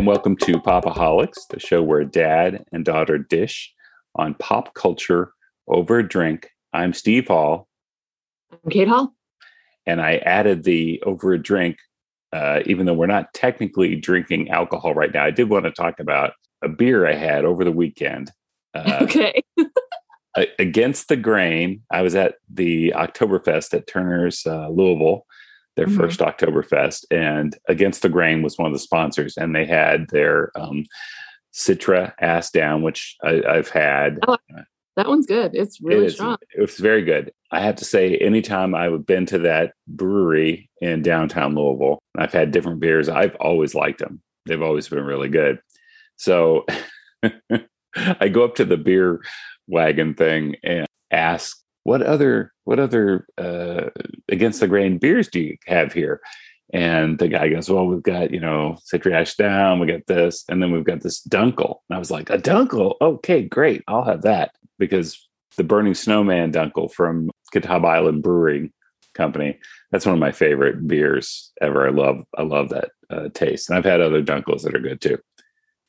and welcome to Popaholics, the show where dad and daughter dish on pop culture over a drink. I'm Steve Hall, I'm Kate Hall. and I added the over a drink, uh, even though we're not technically drinking alcohol right now. I did want to talk about a beer I had over the weekend. Uh, okay. against the grain. I was at the Oktoberfest at Turner's uh, Louisville, their Mhm. first Oktoberfest, and against the grain was one of the sponsors, and they had their um, Citra ass down, which I, I've had. That one's good. It's really strong. It was very good. I have to say, anytime I've been to that brewery in downtown Louisville, I've had different beers. I've always liked them. They've always been really good. So I go up to the beer wagon thing and ask, "What other what other uh, against the grain beers do you have here?" And the guy goes, "Well, we've got you know Citra Ass Down, we got this, and then we've got this Dunkel." And I was like, "A Dunkel? Okay, great, I'll have that." Because the Burning Snowman Dunkel from Catawba Island Brewing Company, that's one of my favorite beers ever. I love I love that uh, taste, and I've had other Dunkels that are good too.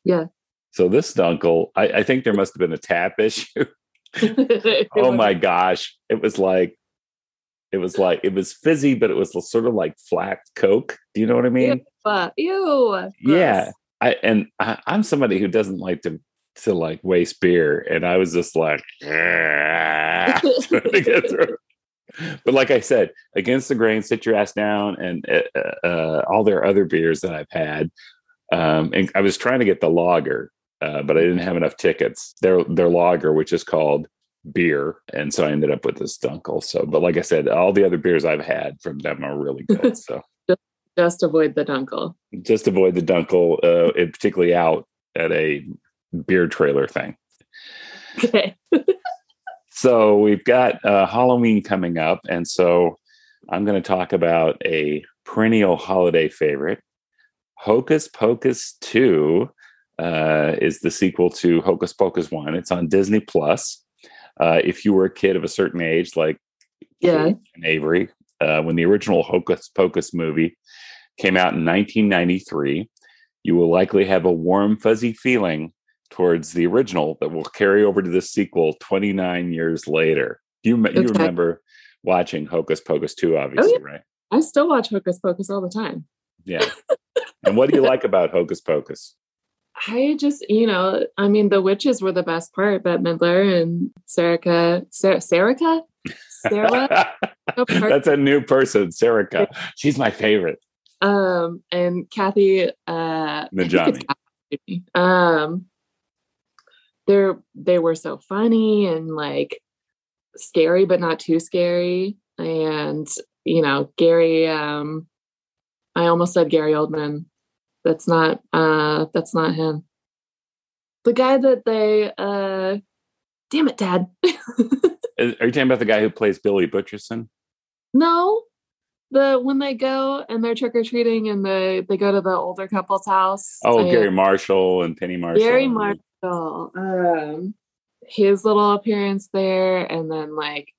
Yeah. So this Dunkel, I, I think there must have been a tap issue. oh my gosh it was like it was like it was fizzy but it was sort of like flat coke do you know what i mean But ew. yeah i and I, i'm somebody who doesn't like to to like waste beer and i was just like trying to get through. but like i said against the grain sit your ass down and uh, uh, all their other beers that i've had um and i was trying to get the lager uh, but i didn't have enough tickets their their lager which is called beer and so i ended up with this dunkel so but like i said all the other beers i've had from them are really good so Just avoid the dunkel. just avoid the dunkel uh particularly out at a beer trailer thing Okay. so we've got uh, halloween coming up and so i'm going to talk about a perennial holiday favorite hocus pocus 2 uh, is the sequel to hocus pocus 1 it's on disney plus. Uh, if you were a kid of a certain age like Yeah. Avery uh, when the original hocus pocus movie came out in 1993 you will likely have a warm fuzzy feeling towards the original that will carry over to the sequel 29 years later. You, you Okay. remember watching hocus pocus 2 obviously right? I still watch Hocus Pocus all the time. yeah. And what do you like about hocus pocus I just, you know, I mean, the witches were the best part, but Midler and Serica, Ser- Serica? Sarah? no, That's a new person Serica. she's my favorite um, and Kathy, uh, I think it's Najimy. Um, they're, they were so funny and like scary, but not too scary. And, you know, Gary, um, I almost said Gary Oldman. That's not, uh, that's not him. The guy that they, uh, damn it, dad. Are you talking about the guy who plays billy butcherson no, the, when they go and they're trick or treating and they, they go to the older couple's house. oh garry marshall and penny marshall Garry Marshall. Um, his little appearance there, and then like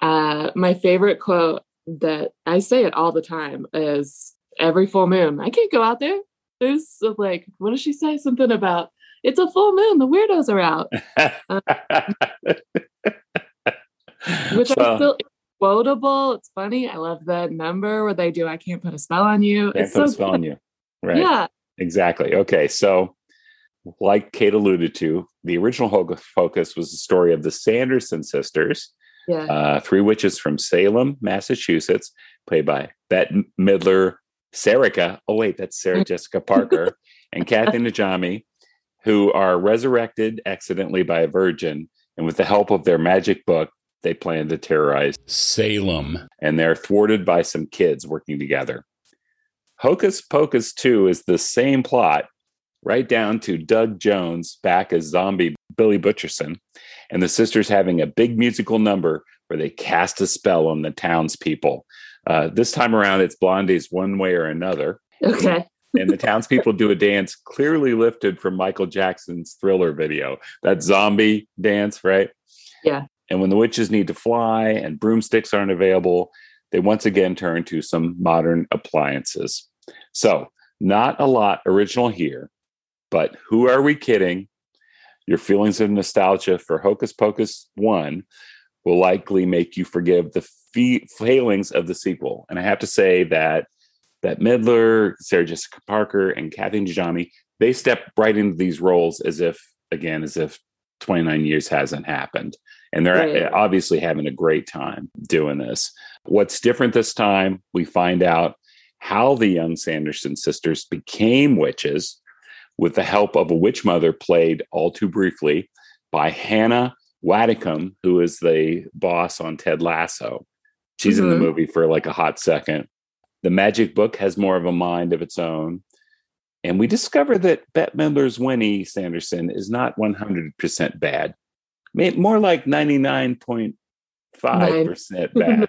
uh, my favorite quote that I say it all the time is every full moon. I can't go out there. There's like, what does she say? Something about it's a full moon. The weirdos are out, which So, I still quotable. It's funny. I love the number where they do. I can't put a spell on you. can't it's put a spell good. on you right Yeah. Exactly. Okay. So, like Kate alluded to, the original Hocus Pocus was the story of the Sanderson sisters, Yeah. uh, three witches from Salem, Massachusetts, played by Bette Midler, Serica. Oh, wait, that's Sarah mm. Jessica Parker, and Kathy Najimy, who are resurrected accidentally by a virgin. And with the help of their magic book, they plan to terrorize Salem. And they're thwarted by some kids working together. Hocus Pocus 2 is the same plot, right down to Doug Jones back as zombie Billy Butcherson, and the sisters having a big musical number where they cast a spell on the townspeople. Uh, this time around, it's Blondie's One Way or Another, Okay. and the townspeople do a dance clearly lifted from Michael Jackson's Thriller video. That zombie dance, right? Yeah. And when the witches need to fly and broomsticks aren't available, they once again turn to some modern appliances. So, not a lot original here, But who are we kidding? Your feelings of nostalgia for Hocus Pocus 1 will likely make you forgive the fe- failings of the sequel. And I have to say that that Midler, Sarah Jessica Parker, and Kathy Najimy, they step right into these roles as if, again, as if 29 years hasn't happened. And they're right. Eh, obviously having a great time doing this. What's different this time, we find out how the young Sanderson sisters became witches with the help of a witch mother played all too briefly by Hannah Waddingham, who is the boss on Ted Lasso. She's mm-hmm. in the mm-hmm. movie for like a hot second. The magic book has more of a mind of its own. And we discover that Bette Midler's Winnie Sanderson is not 100% bad, more like 99.5% bad.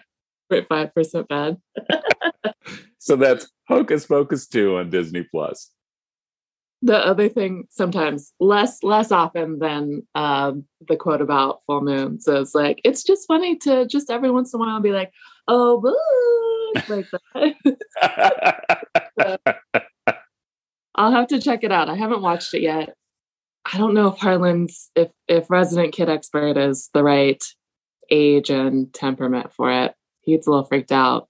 5% bad. so that's Hocus Pocus 2 on Disney Plus. The other thing, sometimes less less often than um, the quote about full moon. So it's like it's just funny to just every once in a while be like, "Oh, boo," like that. so, I'll have to check it out. I haven't watched it yet. I don't know if Harlan's if if Resident Kid Expert is the right age and temperament for it. He gets a little freaked out.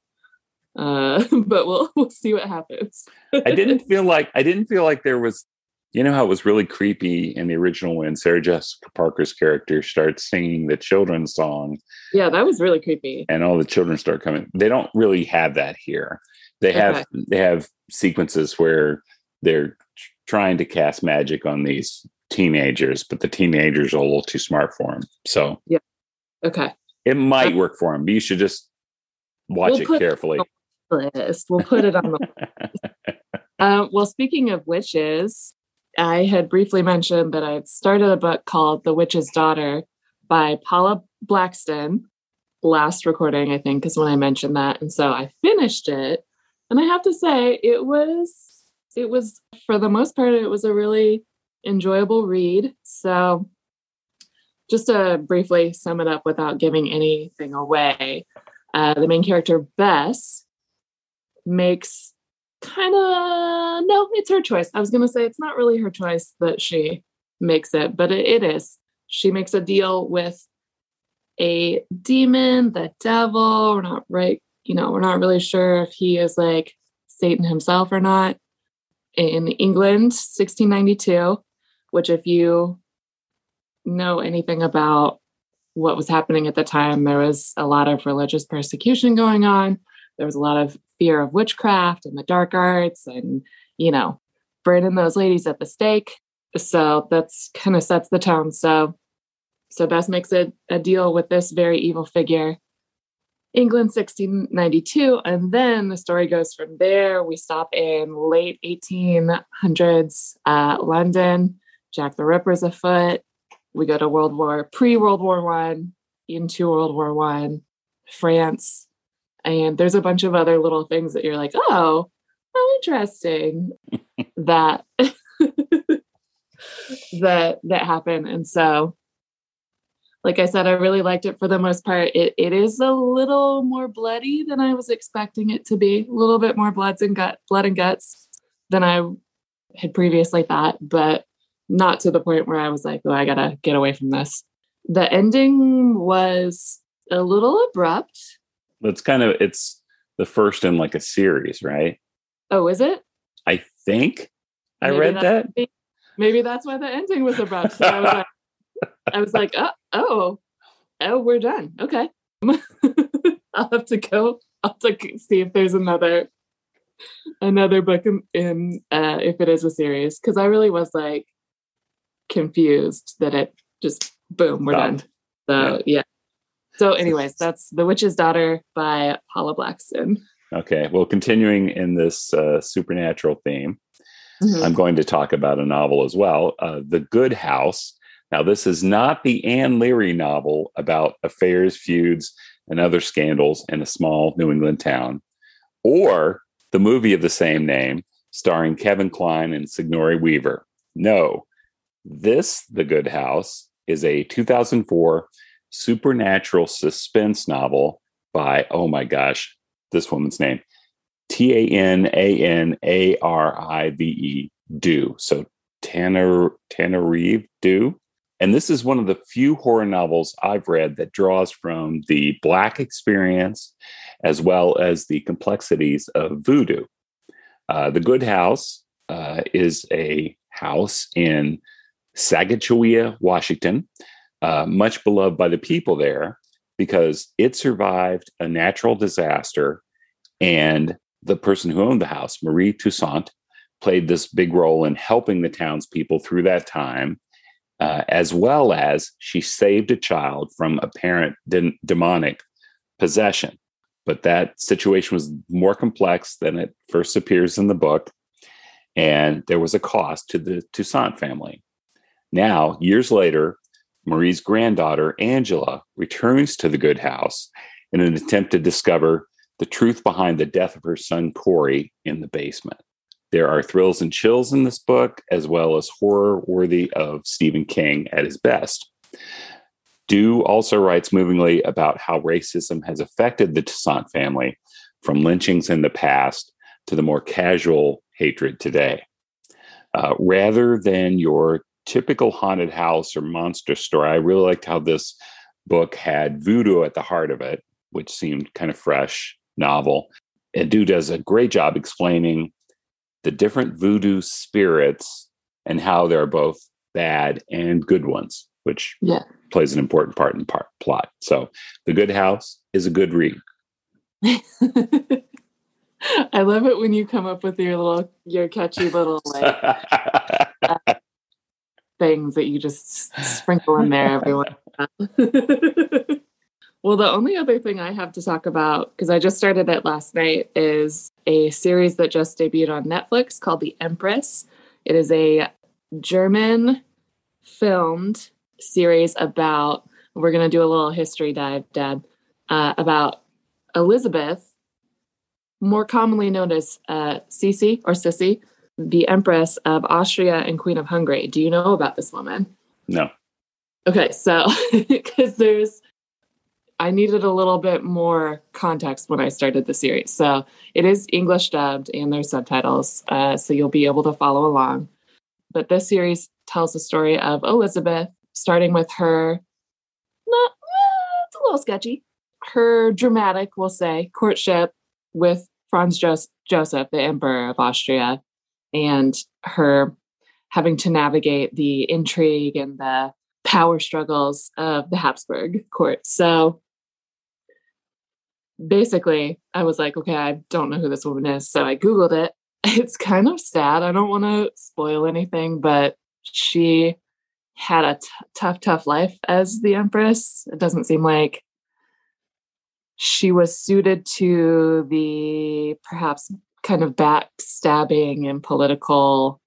Uh, but we'll we'll see what happens. I didn't feel like I didn't feel like there was you know how it was really creepy in the original when Sarah Jessica Parker's character starts singing the children's song. Yeah, that was really creepy. And all the children start coming. They don't really have that here. They okay. have they have sequences where they're trying to cast magic on these teenagers, but the teenagers are a little too smart for them. So yeah, okay, it might work for them, but you should just watch we'll it carefully. List. We'll put it on the uh, well, speaking of witches, I had briefly mentioned that I had started a book called The Witch's Daughter by Paula Brackston. Last recording, I think, is when I mentioned that. And so I finished it. And I have to say, it was it was for the most part it was a really enjoyable read so just to briefly sum it up without giving anything away uh, the main character bess makes kind of no it's her choice. I was going to say it's not really her choice that she makes it but it, it is. She makes a deal with a demon the devil. We're not right you know we're not really sure if he is like satan himself or not. In England, 1692, which, if you know anything about what was happening at the time, there was a lot of religious persecution going on. There was a lot of fear of witchcraft and the dark arts and, you know, burning those ladies at the stake. So that's kind of sets the tone. So, so Bess makes a, a deal with this very evil figure England 1692. And then the story goes from there. We stop in late 1800s, uh, London. Jack the Ripper's afoot. We go to World War, pre World War One, into World War One, France. And there's a bunch of other little things that you're like, oh, how interesting that that that happen. And so like I said, I really liked it for the most part. It it is a little more bloody than I was expecting it to be. A little bit more bloods and gut blood and guts than I had previously thought, but not to the point where I was like, oh, I gotta get away from this. The ending was a little abrupt. It's kind of it's the first in like a series, right? Oh, is it? I think I read that. Maybe, maybe that's why the ending was abrupt. So I was like, I was like, oh, oh, oh, we're done. Okay. I'll have to go. I'll have to see if there's another another book in, in uh, if it is a series because I really was like confused that it just boom we're done. So yeah. yeah. So, anyways, that's The Witch's Daughter by Paula Brackston. Okay. Well, continuing in this uh, supernatural theme, mm-hmm. I'm going to talk about a novel as well, uh, The Good House now, this is not the Anne Leary novel about affairs, feuds, and other scandals in a small New England town, or the movie of the same name starring Kevin Kline and Sigourney Weaver. No, this, The Good House, is a 2004 supernatural suspense novel by, oh my gosh, this woman's name, T A N A N A R I V E, Due. So Tanner Tananarive Due. And this is one of the few horror novels I've read that draws from the Black experience as well as the complexities of voodoo. Uh, the Good House uh, is a house in Sacajawea, Washington, uh, much beloved by the people there because it survived a natural disaster. And the person who owned the house, Marie Toussaint, played this big role in helping the townspeople through that time, uh, as well as she saved a child from apparent de- demonic possession. But that situation was more complex than it first appears in the book. And there was a cost to the Toussaint family. Now, years later, Marie's granddaughter, Angela, returns to the good house in an attempt to discover the truth behind the death of her son, Corey, in the basement. There are thrills and chills in this book, as well as horror worthy of Stephen King at his best. Due also writes movingly about how racism has affected the Toussaint family from lynchings in the past to the more casual hatred today. Uh, rather than your typical haunted house or monster story, I really liked how this book had voodoo at the heart of it, which seemed kind of fresh, novel. And Due does a great job explaining the different voodoo spirits and how they're both bad and good ones, which yeah. plays an important part in part plot. So, The Good House is a good read. I love it when you come up with your little, your catchy little like things that you just sprinkle in there every once. well, the only other thing I have to talk about because I just started it last night is a series that just debuted on Netflix called The Empress. It is a German filmed series about. We're going to do a little history dive, Dad, uh, about Elizabeth more commonly known as uh, Sisi or Sissy, the Empress of Austria and Queen of Hungary. Do you know about this woman? No. Okay, so because there's, I needed a little bit more context when I started the series. So it is English dubbed and there's subtitles, uh, so you'll be able to follow along. But this series tells the story of Elizabeth, starting with her, not, eh, it's a little sketchy, her dramatic, we'll say, courtship with Franz Joseph, the Emperor of Austria, and her having to navigate the intrigue and the power struggles of the Habsburg court. So basically, I was like, okay, I don't know who this woman is. So I Googled it. It's kind of sad. I don't want to spoil anything, but she had a t- tough, tough life as the Empress. It doesn't seem like she was suited to the perhaps kind of backstabbing and political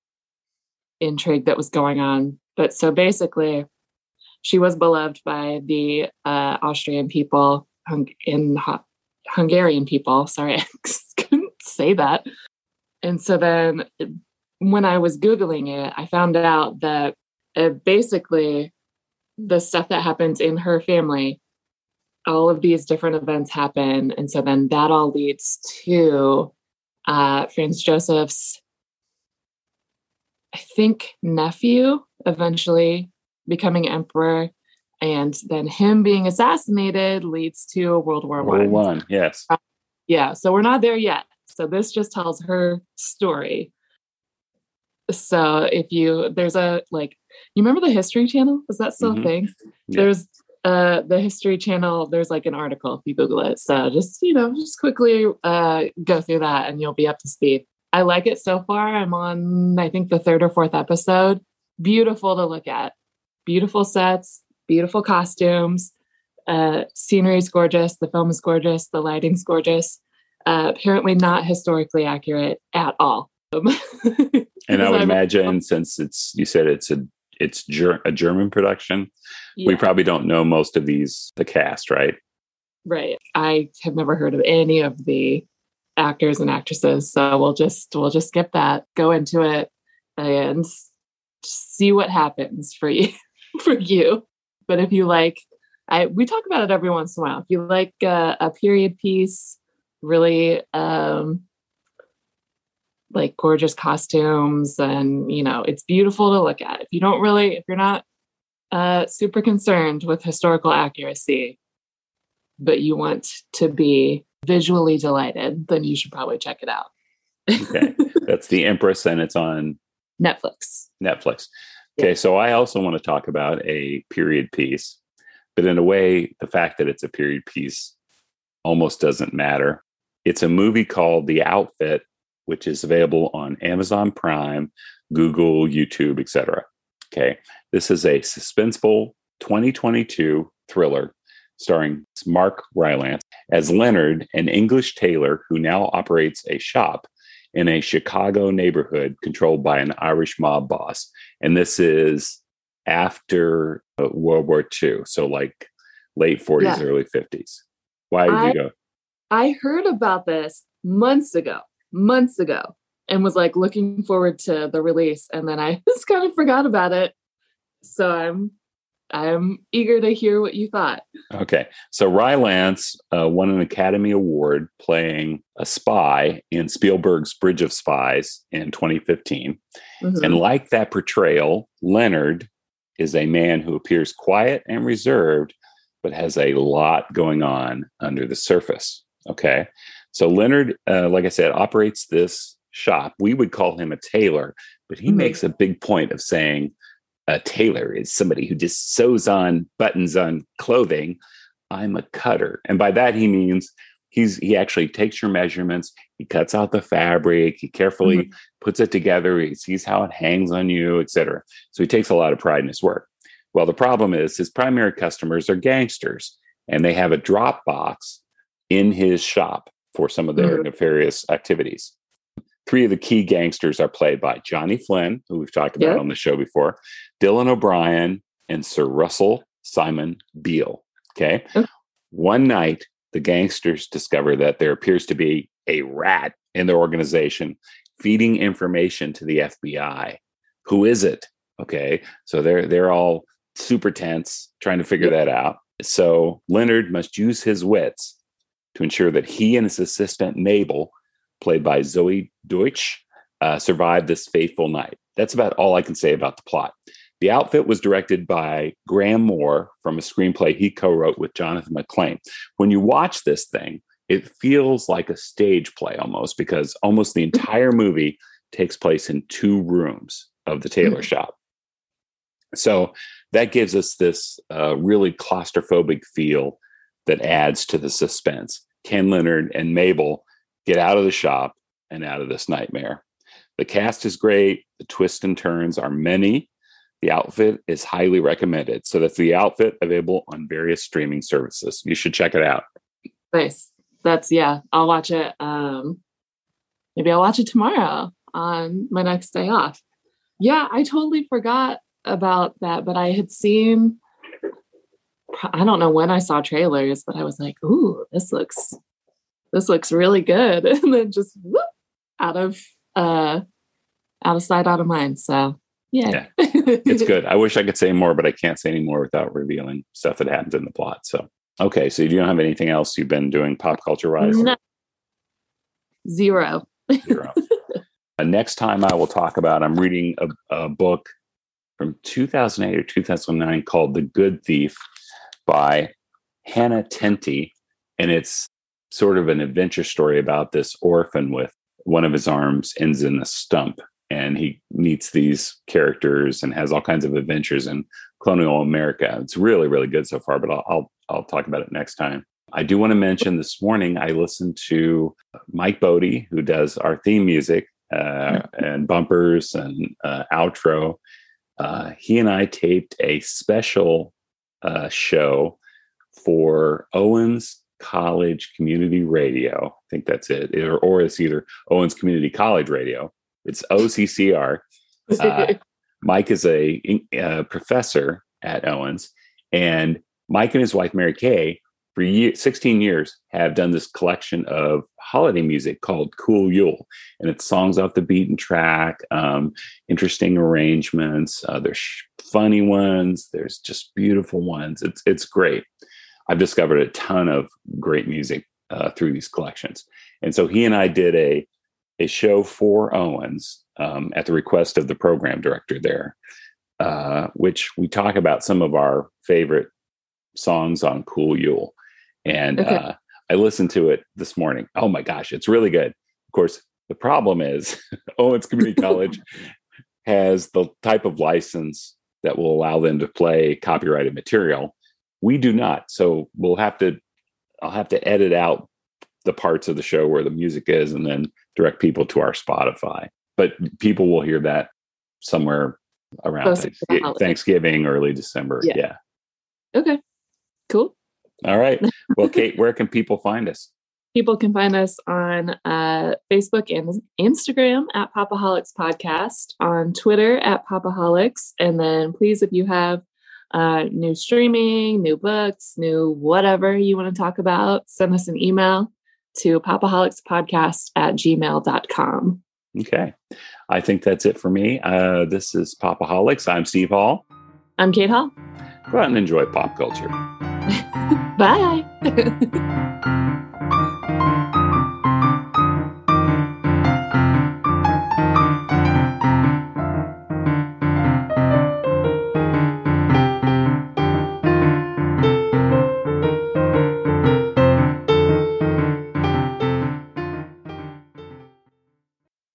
intrigue that was going on. But so basically, she was beloved by the uh, Austrian people in Hungarian people. Sorry, I couldn't say that. And so then when I was Googling it, I found out that uh, basically the stuff that happens in her family all of these different events happen. And so then that all leads to uh, Franz Joseph's, I think, nephew eventually becoming emperor. And then him being assassinated leads to World War World One. One, yes. Uh, yeah, so we're not there yet. So this just tells her story. So if you there's a like you remember the History Channel? Is that still mm-hmm. a thing? Yeah. There's uh, the History Channel, there's like an article if you Google it. So just, you know, just quickly uh, go through that and you'll be up to speed. I like it so far. I'm on, I think, the third or fourth episode. Beautiful to look at. Beautiful sets, beautiful costumes. Uh, scenery is gorgeous. The film is gorgeous. The lighting's gorgeous. Uh, apparently, not historically accurate at all. and I would imagine, since it's you said it's a it's ger- a German production. Yeah. We probably don't know most of these the cast, right? Right. I have never heard of any of the actors and actresses, so we'll just we'll just skip that. Go into it and see what happens for you for you. But if you like, I we talk about it every once in a while. If you like uh, a period piece, really um, like gorgeous costumes and you know it's beautiful to look at. If you don't really if you're not uh, super concerned with historical accuracy but you want to be visually delighted then you should probably check it out. Okay. That's the empress and it's on netflix. Netflix. Okay yeah. so i also want to talk about a period piece but in a way the fact that it's a period piece almost doesn't matter. It's a movie called the outfit which is available on Amazon Prime, Google, YouTube, etc. Okay, this is a suspenseful 2022 thriller starring Mark Rylance as Leonard, an English tailor who now operates a shop in a Chicago neighborhood controlled by an Irish mob boss. And this is after uh, World War II, so like late 40s, yeah. early 50s. Why did I, you go? I heard about this months ago months ago and was like looking forward to the release and then I just kind of forgot about it. So I'm I'm eager to hear what you thought. Okay. So Rylance uh, won an Academy Award playing a spy in Spielberg's Bridge of Spies in 2015. Mm-hmm. And like that portrayal, Leonard is a man who appears quiet and reserved, but has a lot going on under the surface. Okay. So Leonard, uh, like I said, operates this shop. We would call him a tailor, but he mm-hmm. makes a big point of saying a tailor is somebody who just sews on buttons on clothing. I'm a cutter. And by that he means he's he actually takes your measurements, he cuts out the fabric, he carefully mm-hmm. puts it together, he sees how it hangs on you, etc. So he takes a lot of pride in his work. Well, the problem is his primary customers are gangsters, and they have a drop box in his shop for some of their mm-hmm. nefarious activities. Three of the key gangsters are played by Johnny Flynn, who we've talked about on the show before, Dylan O'Brien, and Sir Russell Simon Beale. Okay. okay. One night, the gangsters discover that there appears to be a rat in their organization feeding information to the FBI. Who is it? Okay. So they're they're all super tense trying to figure that out. So Leonard must use his wits to ensure that he and his assistant Mabel, played by Zoey Deutch, uh, survived this fateful night. That's about all I can say about the plot. The outfit was directed by Graham Moore from a screenplay he co wrote with Johnathan McClain. When you watch this thing, it feels like a stage play almost because almost the entire movie takes place in two rooms of the tailor mm-hmm. shop. So that gives us this uh, really claustrophobic feel that adds to the suspense. Ken Leonard and Mabel get out of the shop and out of this nightmare. The cast is great. The twists and turns are many. The outfit is highly recommended. So that's the outfit available on various streaming services. You should check it out. Nice. That's yeah. I'll watch it. Um, maybe I'll watch it tomorrow on my next day off. Yeah, I totally forgot about that, but I had seen I don't know when I saw trailers, but I was like, "Ooh, this looks this looks really good," and then just whoop, out of uh, out of sight, out of mind. So yeah, yeah. it's good. I wish I could say more, but I can't say any more without revealing stuff that happens in the plot. So okay, so you don't have anything else you've been doing pop culture wise? No. Zero. Zero. uh, next time I will talk about. I'm reading a, a book from 2008 or 2009 called The Good Thief by Hannah Tinti. And it's sort of an adventure story about this orphan with one of his arms ends in a stump. And he meets these characters and has all kinds of adventures in colonial America. It's really, really good so far, but I'll, I'll, I'll talk about it next time. I do want to mention this morning I listened to Mike Bodie, who does our theme music uh, and bumpers and uh, outro. Uh, he and I taped a special uh, show for Owens College Community Radio. I think that's it, or, or it's either Owens Community College Radio. It's OCCR. Uh, Mike is a, a, professor at Owens, and Mike and his wife Mary Kay for year, 16 years have done this collection of holiday music called Cool Yule. And it's songs off the beaten track, um, interesting arrangements. Uh, there's funny ones. There's just beautiful ones. It's, it's great. I've discovered a ton of great music uh, through these collections. And so he and I did a, a show for Owens um, at the request of the program director there, uh, which we talk about some of our favorite songs on Cool Yule. And Okay. uh, I listened to it this morning. Oh my gosh, it's really good. Of course, the problem is Owens Community College has the type of license that will allow them to play copyrighted material. We do not. So we'll have to, I'll have to edit out the parts of the show where the music is and then direct people to our Spotify. But people will hear that somewhere around Closer to the Thanksgi- holiday. Thanksgiving, early December. Yeah. yeah. Okay. Cool. All right. Well, Kate, where can people find us? People can find us on uh, Facebook and Instagram at Popaholics Podcast, on Twitter at Popaholics. And then please, if you have uh, new streaming, new books, new whatever you want to talk about, send us an email to popaholicspodcast at gmail.com. Okay. I think that's it for me. Uh, this is Popaholics. I'm Steve Hall. I'm Kate Hall. Go out and enjoy pop culture. Bye.